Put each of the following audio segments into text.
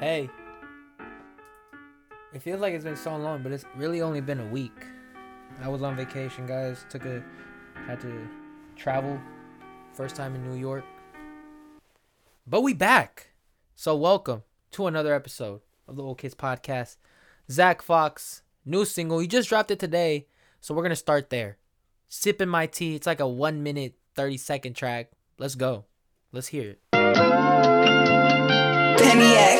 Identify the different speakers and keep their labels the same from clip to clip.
Speaker 1: Hey. It feels like it's been so long, but it's really only been a week. I was on vacation, guys. Took a had to travel. First time in New York. But we back. So welcome to another episode of the Old Kids Podcast. Zack Fox, new single. He just dropped it today. So we're gonna start there. Sipping my tea. It's like a one minute, 30 second track. Let's go. Let's hear it.
Speaker 2: Penny.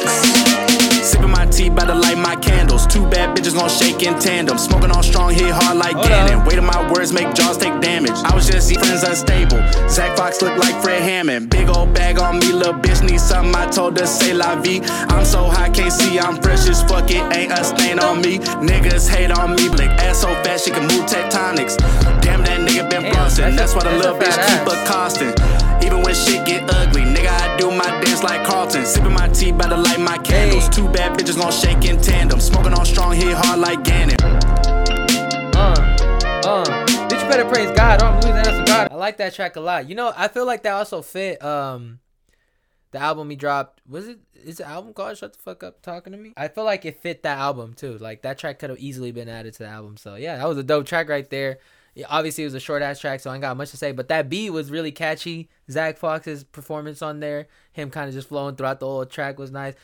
Speaker 3: Sipping my tea, by the light my candles. Two bad bitches gon' shake in tandem. Smoking on strong, hit hard like
Speaker 1: Hold
Speaker 3: Gannon.
Speaker 1: up.
Speaker 3: Weight of my words make jaws take damage. I was just friends unstable. Zack Fox look like Fred Hammond. Big old bag on me, little bitch need something. I told her say la vie. I'm so high, can't see. I'm fresh as fuck. It ain't a stain on me. Niggas hate on me. Blick ass so fast she can move tectonics. Damn that nigga been bustin'.
Speaker 1: that's
Speaker 3: That's why the little bitch keep a costin'. Even when shit get ugly, nigga, I do my dance like Carlton. Sipping my tea, by the light my candles.
Speaker 1: Hey.
Speaker 3: Two bad bitches gon' shake tandem. Smoking on strong, hit hard like Gannon.
Speaker 1: Uh, uh. Bitch, you better praise God. I'm God. I like that track a lot. You know, I feel like that also fit um the album he dropped. Was it is the album called Shut the Fuck Up Talking to Me? I feel like it fit that album too. Like that track could have easily been added to the album. So yeah, that was a dope track right there. Yeah, obviously it was a short ass track, so I ain't got much to say. But that beat was really catchy. Zack Fox's performance on there, him kind of just flowing throughout the whole track was nice.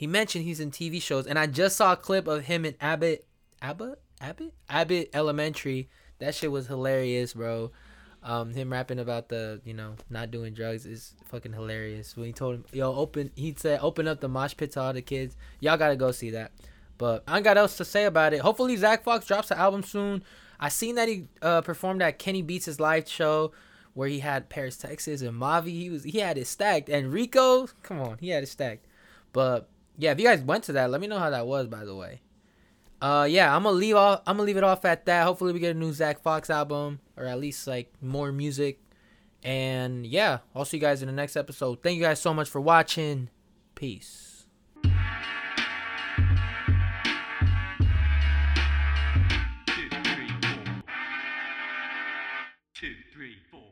Speaker 1: He mentioned he's in TV shows, and I just saw a clip of him in Abbott, Abbott, Abbott, Abbott Elementary. That shit was hilarious, bro. Um, him rapping about the you know not doing drugs is fucking hilarious. When he told him, yo, open, he said, open up the mosh pit to all the kids. Y'all gotta go see that. But I got else to say about it. Hopefully Zack Fox drops an album soon. I seen that he uh, performed at Kenny Beats' live show where he had Paris, Texas, and Mavi. He was he had it stacked. And Rico, come on, he had it stacked. But yeah, if you guys went to that, let me know how that was. By the way, uh, yeah, I'm gonna leave off. I'm gonna leave it off at that. Hopefully, we get a new Zack Fox album, or at least like more music. And yeah, I'll see you guys in the next episode. Thank you guys so much for watching. Peace. Two, three, four.